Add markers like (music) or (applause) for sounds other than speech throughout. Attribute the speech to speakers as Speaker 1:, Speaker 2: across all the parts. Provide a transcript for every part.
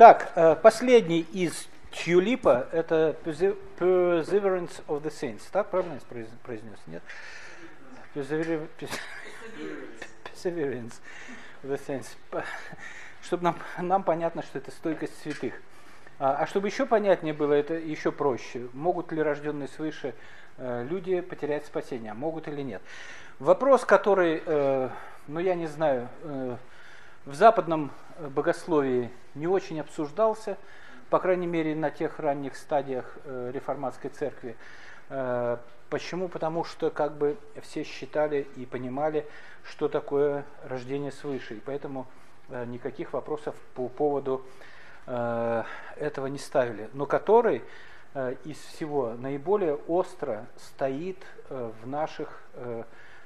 Speaker 1: Так, э, последний из Тюлипа – это Perseverance of the Saints. Так правильно произнес? Нет? Perseverance of the Saints. Чтобы нам, нам понятно, что это стойкость святых. А, а чтобы еще понятнее было, это еще проще. Могут ли рожденные свыше э, люди потерять спасение? Могут или нет? Вопрос, который, э, ну я не знаю, в западном богословии не очень обсуждался, по крайней мере на тех ранних стадиях э, реформатской церкви. Э, почему? Потому что как бы все считали и понимали, что такое рождение свыше, и поэтому э, никаких вопросов по поводу этого не ставили, но который из всего наиболее остро стоит в наших,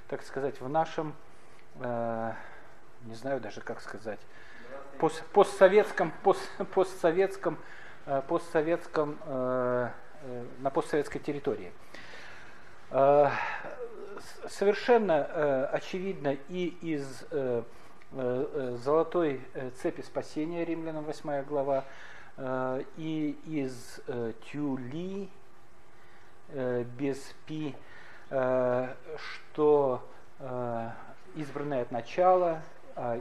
Speaker 1: так сказать, в нашем, не знаю даже как сказать, пост, постсоветском, пост, постсоветском, э, постсоветском, э, э, на постсоветской территории. Совершенно очевидно и из золотой цепи спасения, римлянам 8 глава, и из тюли без пи, что избранное от начала,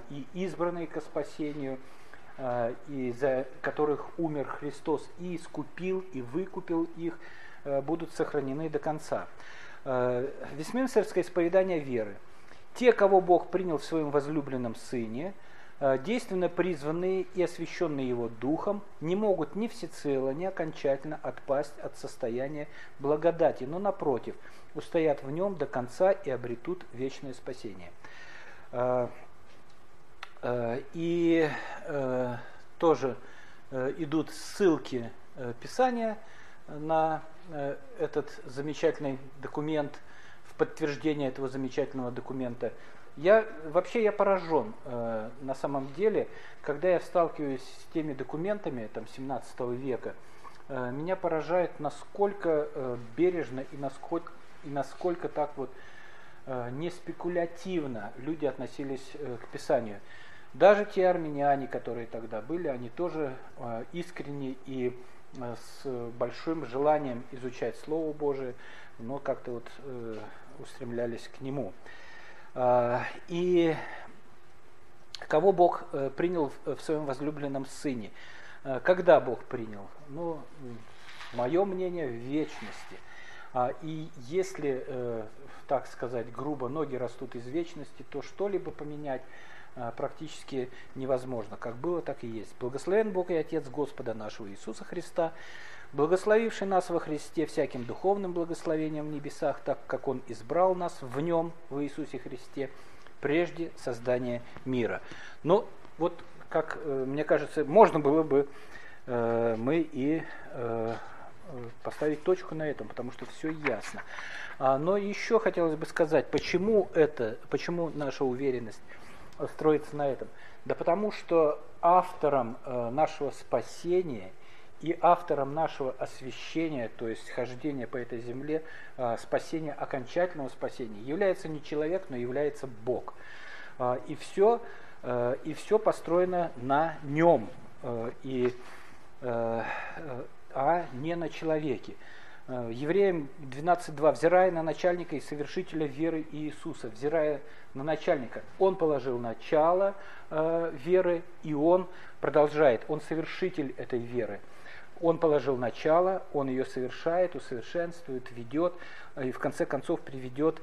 Speaker 1: и избранные ко спасению, а, и за которых умер Христос и искупил, и выкупил их, а, будут сохранены до конца. Вестминстерское исповедание веры. Те, кого Бог принял в своем возлюбленном Сыне, действенно призванные и освященные Его Духом, не могут ни всецело, ни окончательно отпасть от состояния благодати, но напротив, устоят в нем до конца и обретут вечное спасение. Э, и э, тоже э, идут ссылки Писания на этот замечательный документ, в подтверждение этого замечательного документа. Я вообще я поражен на самом деле, когда я сталкиваюсь с теми документами там, 17 века, меня поражает, насколько бережно и насколько, и насколько так вот не спекулятивно люди относились к Писанию. Даже те армяне, которые тогда были, они тоже э, искренне и э, с большим желанием изучать Слово Божие, но как-то вот э, устремлялись к нему. И кого Бог принял в своем возлюбленном сыне? Когда Бог принял? Ну, мое мнение, в вечности. И если, так сказать, грубо, ноги растут из вечности, то что-либо поменять а, практически невозможно. Как было, так и есть. Благословен Бог и Отец Господа нашего Иисуса Христа, благословивший нас во Христе всяким духовным благословением в небесах, так как Он избрал нас в Нем, в Иисусе Христе, прежде создания мира. Но вот, как э, мне кажется, можно было бы э, мы и э, поставить точку на этом, потому что все ясно. А, но еще хотелось бы сказать, почему это, почему наша уверенность строится на этом? Да потому что автором э, нашего спасения и автором нашего освящения, то есть хождения по этой земле, э, спасения, окончательного спасения, является не человек, но является Бог. Э, и все, и все построено на нем, и, а не на человеке. Э, евреям 12.2, взирая на начальника и совершителя веры Иисуса, взирая на начальника, он положил начало э, веры, и он продолжает, он совершитель этой веры. Он положил начало, он ее совершает, усовершенствует, ведет, и в конце концов приведет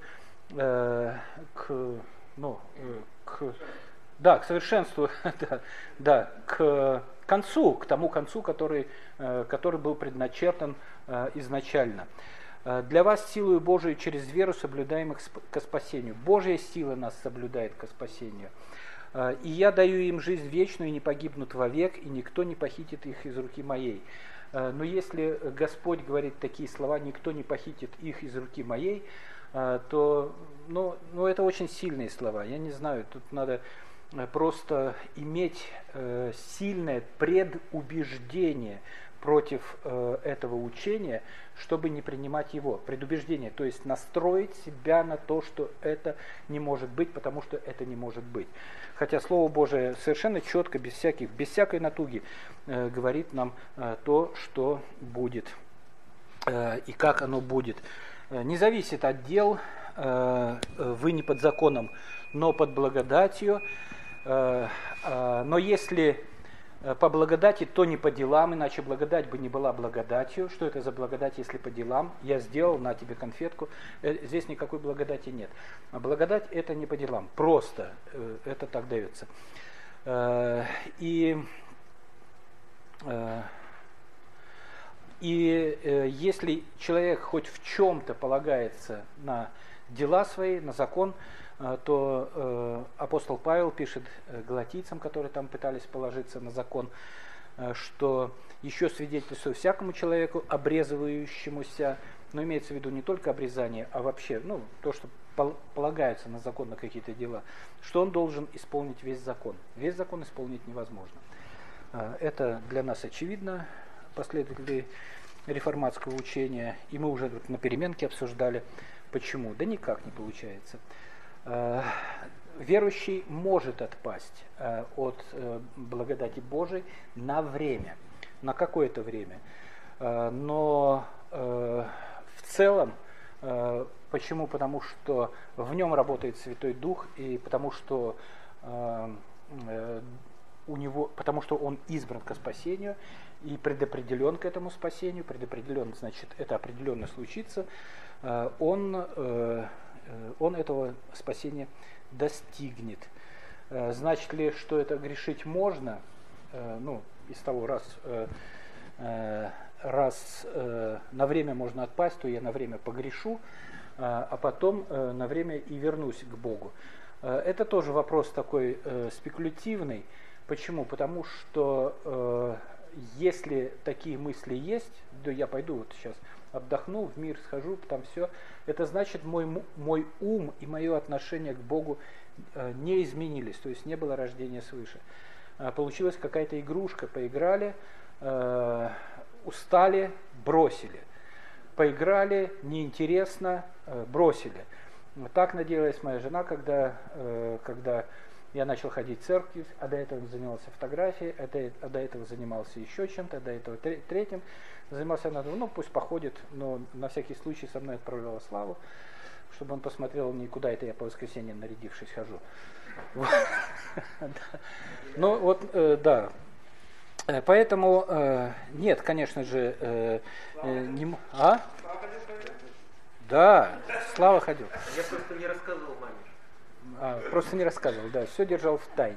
Speaker 1: э, к, ну, э, к, да, к совершенству, (laughs) да, да, к концу, к тому концу, который, э, который был предначертан э, изначально. Э, Для вас силою Божией через веру соблюдаем их к спасению. Божья сила нас соблюдает к спасению. И я даю им жизнь вечную, и не погибнут вовек, и никто не похитит их из руки моей. Но если Господь говорит такие слова, никто не похитит их из руки моей, то ну, ну, это очень сильные слова. Я не знаю, тут надо просто иметь э, сильное предубеждение против э, этого учения, чтобы не принимать его. Предубеждение, то есть настроить себя на то, что это не может быть, потому что это не может быть. Хотя Слово Божие совершенно четко, без, всяких, без всякой натуги э, говорит нам э, то, что будет э, и как оно будет. Э, не зависит от дел, э, вы не под законом, но под благодатью. Э, э, но если Э, по благодати, то не по делам, иначе благодать бы не была благодатью. Что это за благодать, если по делам? Я сделал, на тебе конфетку. Здесь никакой благодати нет. А благодать это не по делам, просто это так дается. И, и если человек хоть в чем-то полагается на дела свои, на закон, то э, апостол Павел пишет э, галатийцам, которые там пытались положиться на закон, э, что еще свидетельствую всякому человеку, обрезывающемуся, но имеется в виду не только обрезание, а вообще ну, то, что полагается на закон, на какие-то дела, что он должен исполнить весь закон. Весь закон исполнить невозможно. Это для нас очевидно, последователи реформатского учения, и мы уже на переменке обсуждали, почему. Да никак не получается. Э, верующий может отпасть э, от э, благодати Божией на время, на какое-то время. Но в целом, почему? Потому что в нем работает Святой Дух, и потому что у него, потому что он избран к спасению и предопределен к этому спасению, предопределен, значит, это определенно случится, он он этого спасения достигнет. Э, значит ли, что это грешить можно? Э, ну, из того, раз, раз на время можно отпасть, то я на время погрешу, а потом на время и вернусь к Богу. Это тоже вопрос такой спекулятивный. Почему? Потому что если такие мысли есть, да я пойду вот сейчас отдохну, в мир схожу, там все. Это значит, мой, мой ум и мое отношение к Богу э, не изменились, то есть не было рождения свыше. Э, получилась какая-то игрушка, поиграли, э, устали, бросили. Поиграли, неинтересно, бросили. Так надеялась моя жена, когда, когда я начал ходить в церковь, а до этого занимался фотографией, а до, а до этого занимался еще чем-то, а до этого третьим. Занимался надо, ну пусть походит, но на всякий случай со мной отправляла Славу, чтобы он посмотрел, никуда это я по воскресеньям нарядившись хожу. Ну вот, э, да. Э, поэтому э, нет, конечно же, не... А? Да, Слава ходил.
Speaker 2: Я просто не рассказывал маме.
Speaker 1: А, просто не рассказывал, да, все держал в тайне.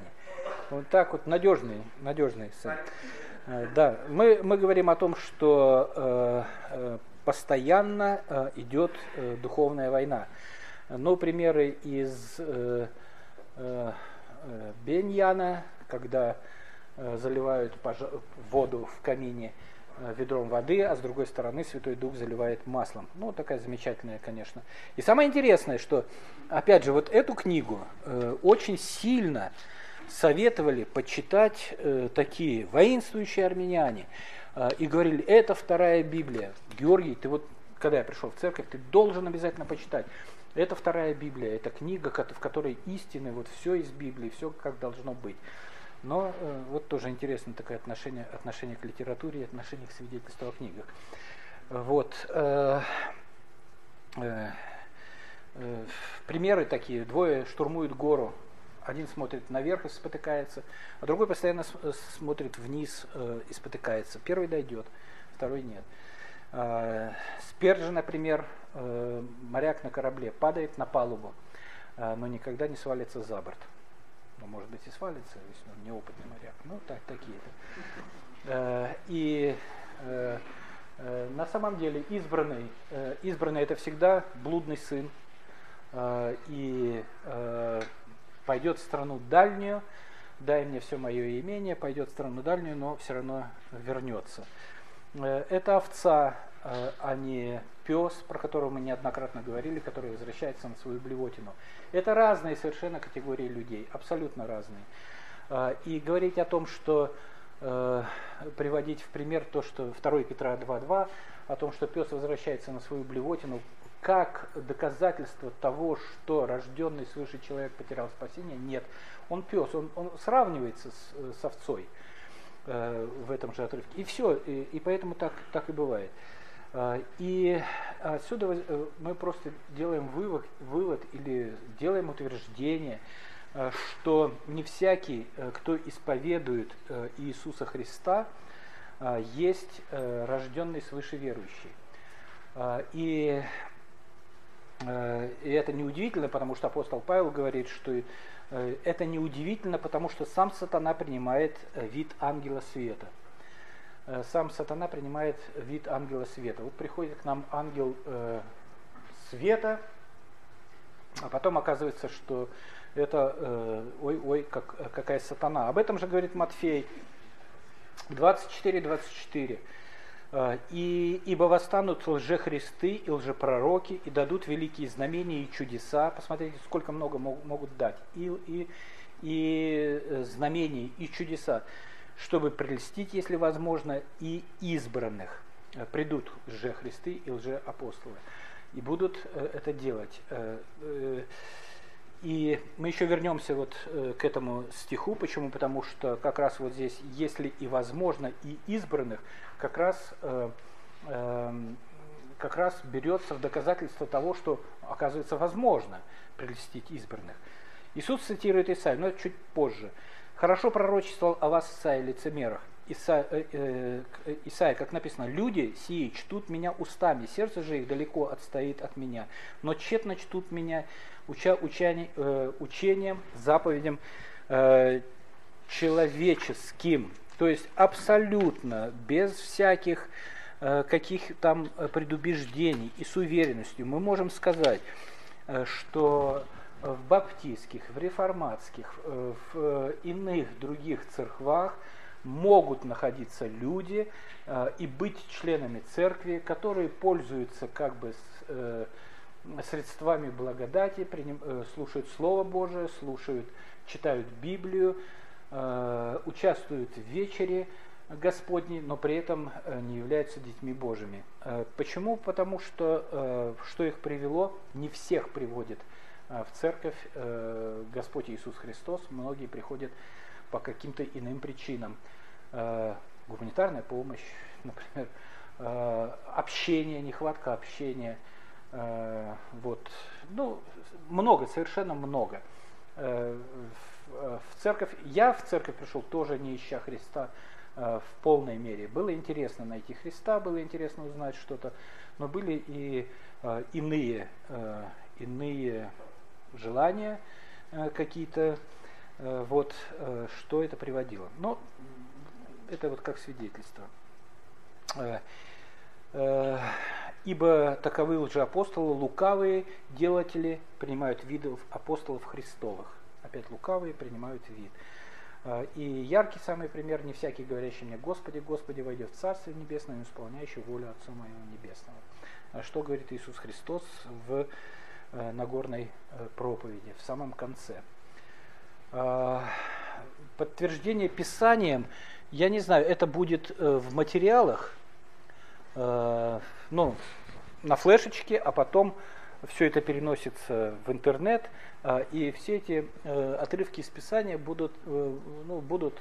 Speaker 1: Вот так вот, надежный, надежный сын. Э, да, мы, мы говорим о том, что э, э постоянно э, идет э, духовная война. Но примеры из э, э, Беньяна, когда э, заливают воду в камине э, ведром воды, а с другой стороны Святой Дух заливает маслом. Ну, такая замечательная, конечно. И самое интересное, что, опять же, вот эту книгу э, очень сильно советовали почитать э, такие воинствующие армяне э, и говорили, это вторая Библия. Георгий, ты вот, когда я пришел в церковь, ты должен обязательно почитать. Это вторая Библия, это книга, в которой истины, вот все из Библии, все как должно быть. Но э, вот тоже интересно такое отношение, отношение к литературе отношение к свидетельству о книгах. Вот. Э, э, э, примеры такие. Двое штурмуют гору один смотрит наверх и спотыкается, а другой постоянно смотрит вниз э, и спотыкается. Первый дойдет, второй нет. Э, Спержи, например, э, моряк на корабле падает на палубу, э, но никогда не свалится за борт. Ну, может быть, и свалится, если он неопытный моряк. Ну, так, такие-то. Э, и э, э, на самом деле избранный, избранный это всегда блудный сын. И пойдет в страну дальнюю, дай мне все мое имение, пойдет в страну дальнюю, но все равно вернется. Это овца, а не пес, про которого мы неоднократно говорили, который возвращается на свою блевотину. Это разные совершенно категории людей, абсолютно разные. Э, и говорить о том, что э, приводить в пример то, что 2 Петра 2.2, о том, что пес возвращается на свою блевотину, как доказательство того, что рожденный свыше человек потерял спасение, нет. Он пес, он, он сравнивается с, с овцой э, в этом же отрывке. И все, и, и поэтому так, так и бывает. Э, и отсюда э, мы просто делаем вывод, вывод или делаем утверждение, э, что не всякий, кто исповедует Иисуса Христа, есть рожденный свыше верующий. И, и это неудивительно, потому что апостол Павел говорит, что это неудивительно, потому что сам сатана принимает вид ангела света – Э, сам сатана принимает вид ангела света. Вот приходит к нам ангел э, света, а потом оказывается, что это, э, ой, ой, как, какая сатана. Об этом же говорит Матфей 24-24. Э, и, ибо восстанут лжехристы и лжепророки, и дадут великие знамения и чудеса. Посмотрите, сколько много могут дать. И, и, и э, знамений, и чудеса чтобы прельстить, если возможно, и избранных. Э, придут лже-христы и лже-апостолы и будут э, это делать. Э, и мы еще вернемся вот к этому стиху. Почему? Потому что как раз вот здесь, если и возможно, и избранных, как раз, эм, как раз берется в доказательство того, что оказывается возможно прелестить избранных. Иисус цитирует Исаию, но чуть позже. Хорошо пророчествовал о вас Исаия лицемерах. Исаия, э, э, Исаия, как написано, люди сии чтут меня устами, сердце же их далеко отстоит от меня, но тщетно чтут меня уча, учани, э, учением, заповедям э, человеческим, то есть абсолютно, без всяких э, каких там предубеждений и с уверенностью мы можем сказать, э, что в баптистских, в реформатских, э, в э, иных других церквах могут находиться люди э, и быть членами церкви, которые пользуются как бы средствами благодати, слушают Слово Божие, слушают, читают Библию, участвуют в вечере Господней, но при этом не являются детьми Божьими. Почему? Потому что что их привело, не всех приводит в церковь э, Господь Иисус Христос. Многие приходят по каким-то иным причинам. Э, гуманитарная помощь, (laughs) например, э, общение, нехватка общения. Вот. Ну, много, совершенно много. В церковь, я в церковь пришел тоже не ища Христа в полной мере. Было интересно найти Христа, было интересно узнать что-то, но были и иные, иные желания э, какие-то, э, вот э, что это приводило. Но это вот как свидетельство. Ибо таковы лжеапостолы, лукавые делатели принимают видов апостолов Христовых. Опять лукавые принимают вид. И яркий самый пример, не всякий говорящий мне, Господи, Господи, войдет в Царствие Небесное, но исполняющий волю Отца Моего Небесного. Что говорит Иисус Христос в Нагорной э, проповеди в самом конце. А, подтверждение Писанием, я не знаю, это будет э, в материалах, ну, на флешечке, а потом все это переносится в интернет, и все эти отрывки из Писания будут, ну, будут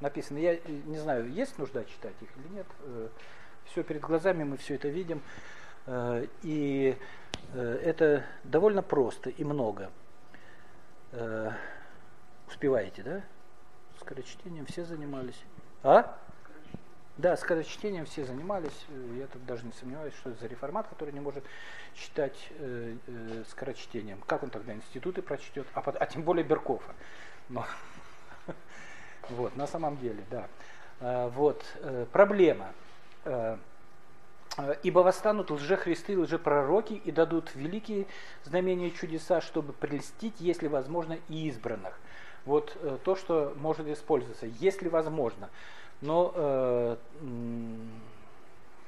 Speaker 1: написаны. Я не знаю, есть нужда читать их или нет. Все перед глазами, мы все это видим. И Э, это довольно просто и много. Э, успеваете, да? Скорочтением все занимались. А? Да, скорочтением все занимались. Э, я тут даже не сомневаюсь, что это за реформат, который не может читать э, э, скорочтением. Как он тогда институты прочтет? А, а тем более Беркова. Но, (laughs) вот, на самом деле, да. Вот, проблема. Э, Ибо восстанут лжехристы и лжепророки и дадут великие знамения и чудеса, чтобы прельстить, если возможно, и избранных. Вот э, то, что может использоваться, если возможно. Но э,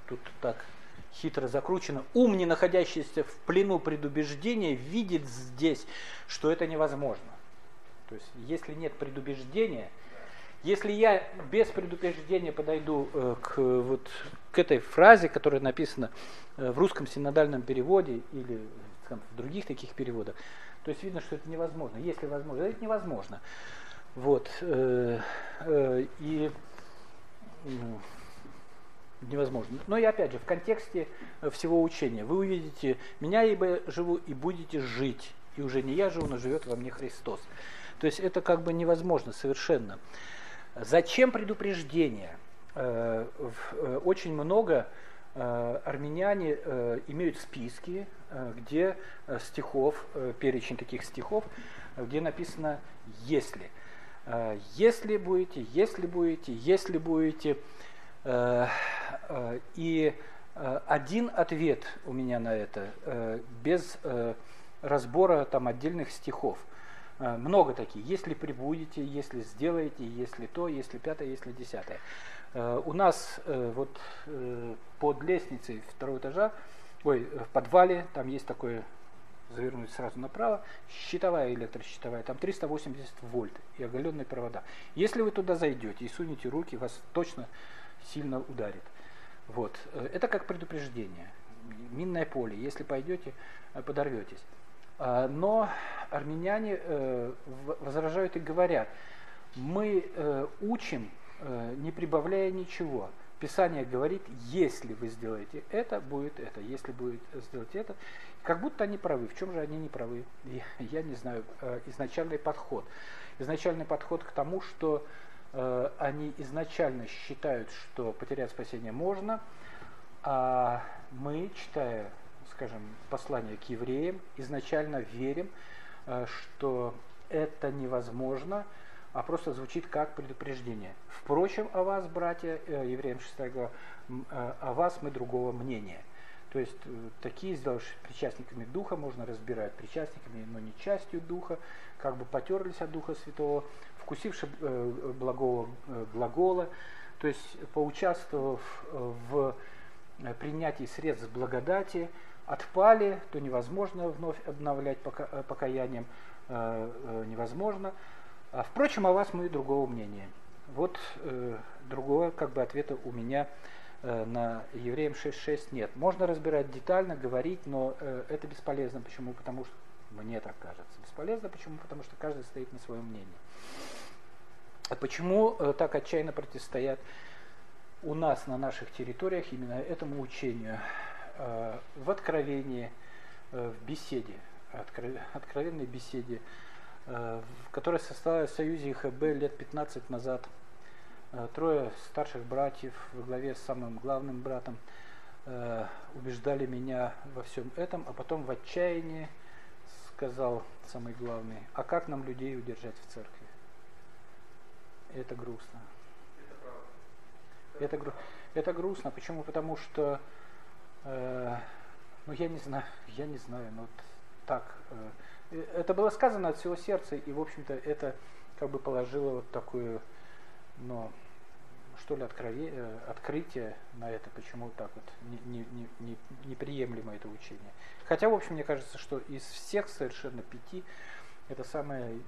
Speaker 1: тут так хитро закручено. Ум, не находящийся в плену предубеждения, видит здесь, что это невозможно. То есть, если нет предубеждения, Если я без предупреждения подойду э, к, вот, к этой фразе, которая написана э, в русском синодальном переводе или скажем, в других таких переводах, то есть видно, что это невозможно. Если возможно, это невозможно. Вот. Э, и невозможно. Но и опять же, в контексте всего учения вы увидите, меня ибо живу и будете жить. И уже не я живу, но живет во мне Христос. То есть это как бы невозможно совершенно. Зачем предупреждение? Э, э, очень много э, армяне имеют списки, где стихов, перечень таких стихов, где написано «если». Если будете, если будете, если будете. И один ответ у меня на это, без разбора там отдельных стихов – много таких. Если прибудете, если сделаете, если то, если пятое, если десятое. Э, у нас э, вот под лестницей второго этажа, ой, в подвале, там есть такое, завернуть сразу направо, щитовая электрощитовая, там 380 вольт и оголенные провода. Если вы туда зайдете и сунете руки, вас точно сильно ударит. Вот. Это как предупреждение. Минное поле. Если пойдете, подорветесь. А, но армяне э, возражают и говорят, мы э, учим, э, не прибавляя ничего. Писание говорит, если вы сделаете это, будет это, если будет сделать это. Как будто они правы. В чем же они не правы? Я, я не знаю. Изначальный подход. Изначальный подход к тому, что они изначально считают, что потерять спасение можно, а мы, читая скажем, послание к евреям, изначально верим, э, что это невозможно, а просто звучит как предупреждение. Впрочем, о вас, братья, э, евреям 6 глава, э, о вас мы другого мнения. То есть такие, сделавшись причастниками Духа, можно разбирать причастниками, но не частью Духа, как бы потерлись от Духа Святого, вкусивши благого глагола, то есть поучаствовав в принятии средств благодати, отпали, то невозможно вновь обновлять э, покаянием, э, э, невозможно. А, впрочем, о вас мы другого мнения. Вот э, другого как бы ответа у меня э, на Евреям 6.6 нет. Можно разбирать детально, говорить, но э, это бесполезно. Почему? Потому что мне так кажется. Бесполезно почему? Потому что каждый стоит на своем мнении. А почему э, так отчаянно противостоят у нас на наших территориях именно этому учению? Э, в откровении, э, в беседе, откровенной беседе, э, которая состоялась в Союзе ИХБ лет 15 назад. Трое старших братьев во главе с самым главным братом убеждали меня во всем этом, а потом в отчаянии сказал самый главный, а как нам людей удержать в церкви? Это грустно. Это, это грустно. Почему? Потому что Э, ну, я не знаю, я не знаю, но вот так. Э, это было сказано от всего сердца, и, в общем-то, это как бы положило вот такую, ну, что ли, открове, э, открытие на это, почему так вот не, не, не, неприемлемо это учение. Хотя, в общем, мне кажется, что из всех совершенно пяти это самое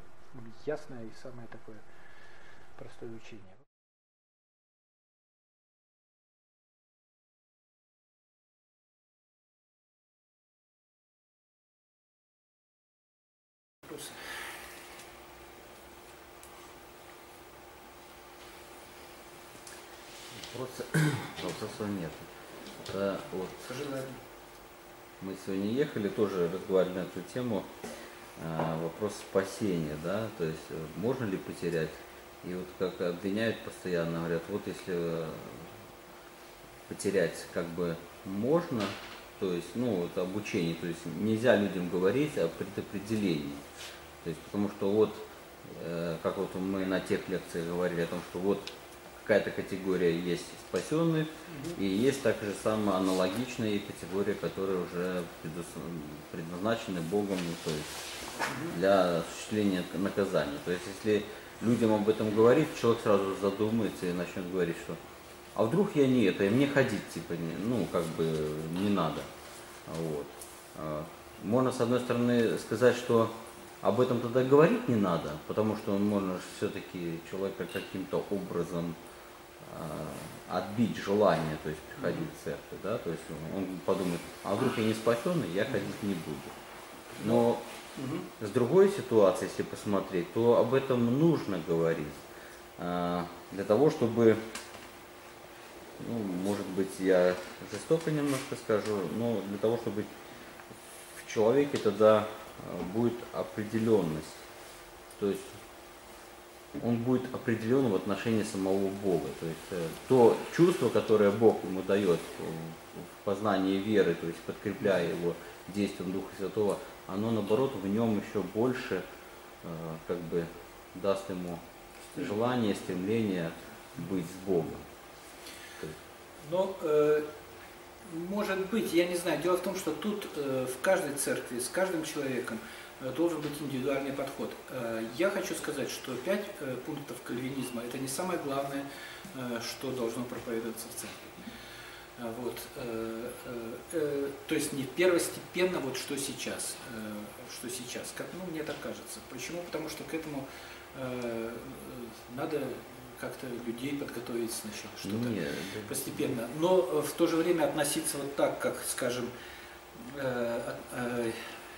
Speaker 1: ясное и самое такое простое учение.
Speaker 3: Вопроса, (coughs) вопросов нет. Да, вот. Мы сегодня ехали, тоже разговаривали на эту тему. А, вопрос спасения, да, то есть э, можно ли потерять? И вот как обвиняют постоянно, говорят, вот если потерять как бы можно, то есть, ну, вот обучение, то есть нельзя людям говорить о предопределении. То есть, потому что вот, э, как вот мы на тех лекциях говорили о том, что вот какая-то категория есть спасенных, угу. и есть также самая аналогичная категория, которая уже предназначены Богом, ну, то есть для осуществления наказания. То есть, если людям об этом говорить, человек сразу задумается и начнет говорить, что а вдруг я не это, и мне ходить типа не, ну как бы не надо. Вот. А, можно с одной стороны сказать, что об этом тогда говорить не надо, потому что можно все-таки человека каким-то образом отбить желание, то есть приходить в церковь, да, то есть он подумает, а вдруг я не спасенный, я ходить не буду. Но с другой ситуации, если посмотреть, то об этом нужно говорить. э, Для того, чтобы, ну, может быть, я жестоко немножко скажу, но для того, чтобы в человеке тогда э, будет определенность. То есть он будет определен в отношении самого Бога. То есть э, то чувство, которое Бог ему дает в познании веры, то есть подкрепляя его действием Духа Святого, оно наоборот в нем еще больше э, как бы даст ему желание, стремление быть с Богом.
Speaker 1: Ну, может быть, я не знаю. Дело в том, что тут в каждой церкви, с каждым человеком должен быть индивидуальный подход. Э, я хочу сказать, что пять э, пунктов кальвинизма – это не самое главное, э, что должно проповедоваться в церкви. Вот, то есть не первостепенно вот что сейчас, что сейчас, как, ну мне так кажется. Почему? Потому что к этому надо как-то людей подготовить сначала, что-то
Speaker 3: нет, да.
Speaker 1: постепенно. Но в то же время относиться вот так, как, скажем,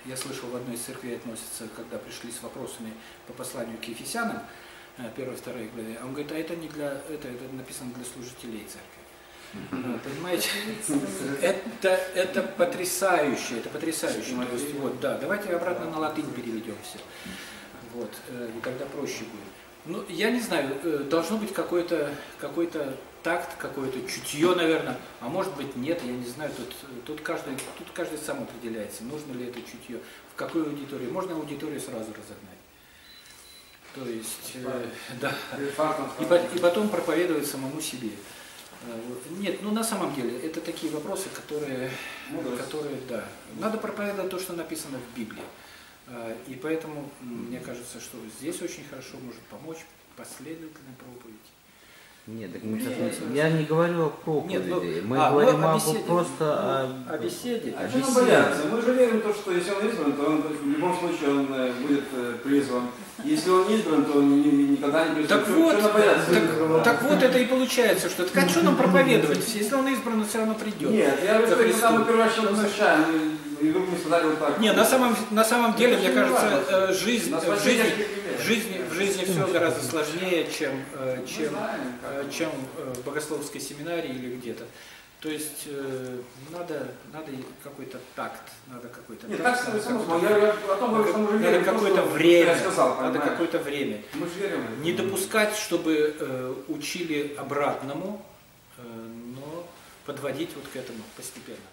Speaker 1: я слышал в одной из церквей относятся, когда пришли с вопросами по посланию к Ефесянам, э, первой, второй главе, а он говорит, а это не для, это, это написано для служителей церкви. Ну, Понимаете, это, это потрясающе, это потрясающе. То есть, вот, да, давайте обратно на латынь переведем все. Вот, э, и тогда проще будет. Ну, я не знаю, э, должно быть какой-то какой такт, какое-то чутье, наверное, а может быть нет, я не знаю, тут, тут, каждый, тут каждый сам определяется, нужно ли это чутье, в какой аудитории. Можно аудиторию сразу разогнать. То есть, э, да, и, и потом проповедовать самому себе. Э. Нет, ну на самом деле, это такие вопросы, которые, которые, да, надо проповедовать то, что написано в Библии. Э, И поэтому мне кажется, что здесь очень хорошо может помочь последовательная проповедь.
Speaker 3: Нет, так мы сейчас не- я не говорю о проповеди,
Speaker 1: Нет, ну,
Speaker 3: мы
Speaker 1: а,
Speaker 3: говорим
Speaker 1: ну, о
Speaker 3: об-
Speaker 1: беседе.
Speaker 3: просто
Speaker 1: Ну,
Speaker 3: о...
Speaker 1: о беседе.
Speaker 4: А что нам бояться? Мы же верим в то, что если он избран, то он то есть, в любом случае он э, будет э, призван. Если он не избран, то он ни- ни- никогда не призван.
Speaker 1: Так
Speaker 4: Что-
Speaker 1: вот,
Speaker 4: что
Speaker 1: так, так вот это и получается, что так а что нам проповедовать? Если он избран, он все равно придет.
Speaker 4: Нет, я говорю, что когда мы человека посвящаем, и вдруг мне сказали вот так.
Speaker 1: Не, на самом, на самом деле, мне кажется, э, жизнь,
Speaker 4: На
Speaker 1: в жизни, в жизни, в жизни все гораздо сложнее, чем, э,
Speaker 4: Мы
Speaker 1: чем, э, чем э, в богословской семинарии или где-то. То есть э, надо, надо какой-то такт, надо какой-то
Speaker 4: Нет,
Speaker 1: такт,
Speaker 4: так
Speaker 1: надо
Speaker 4: мы
Speaker 1: какое-то
Speaker 4: что
Speaker 1: время,
Speaker 4: сказал,
Speaker 1: надо какое-то время.
Speaker 4: Мы же верим.
Speaker 1: Не допускать, чтобы э, учили обратному, э, но подводить вот к этому постепенно.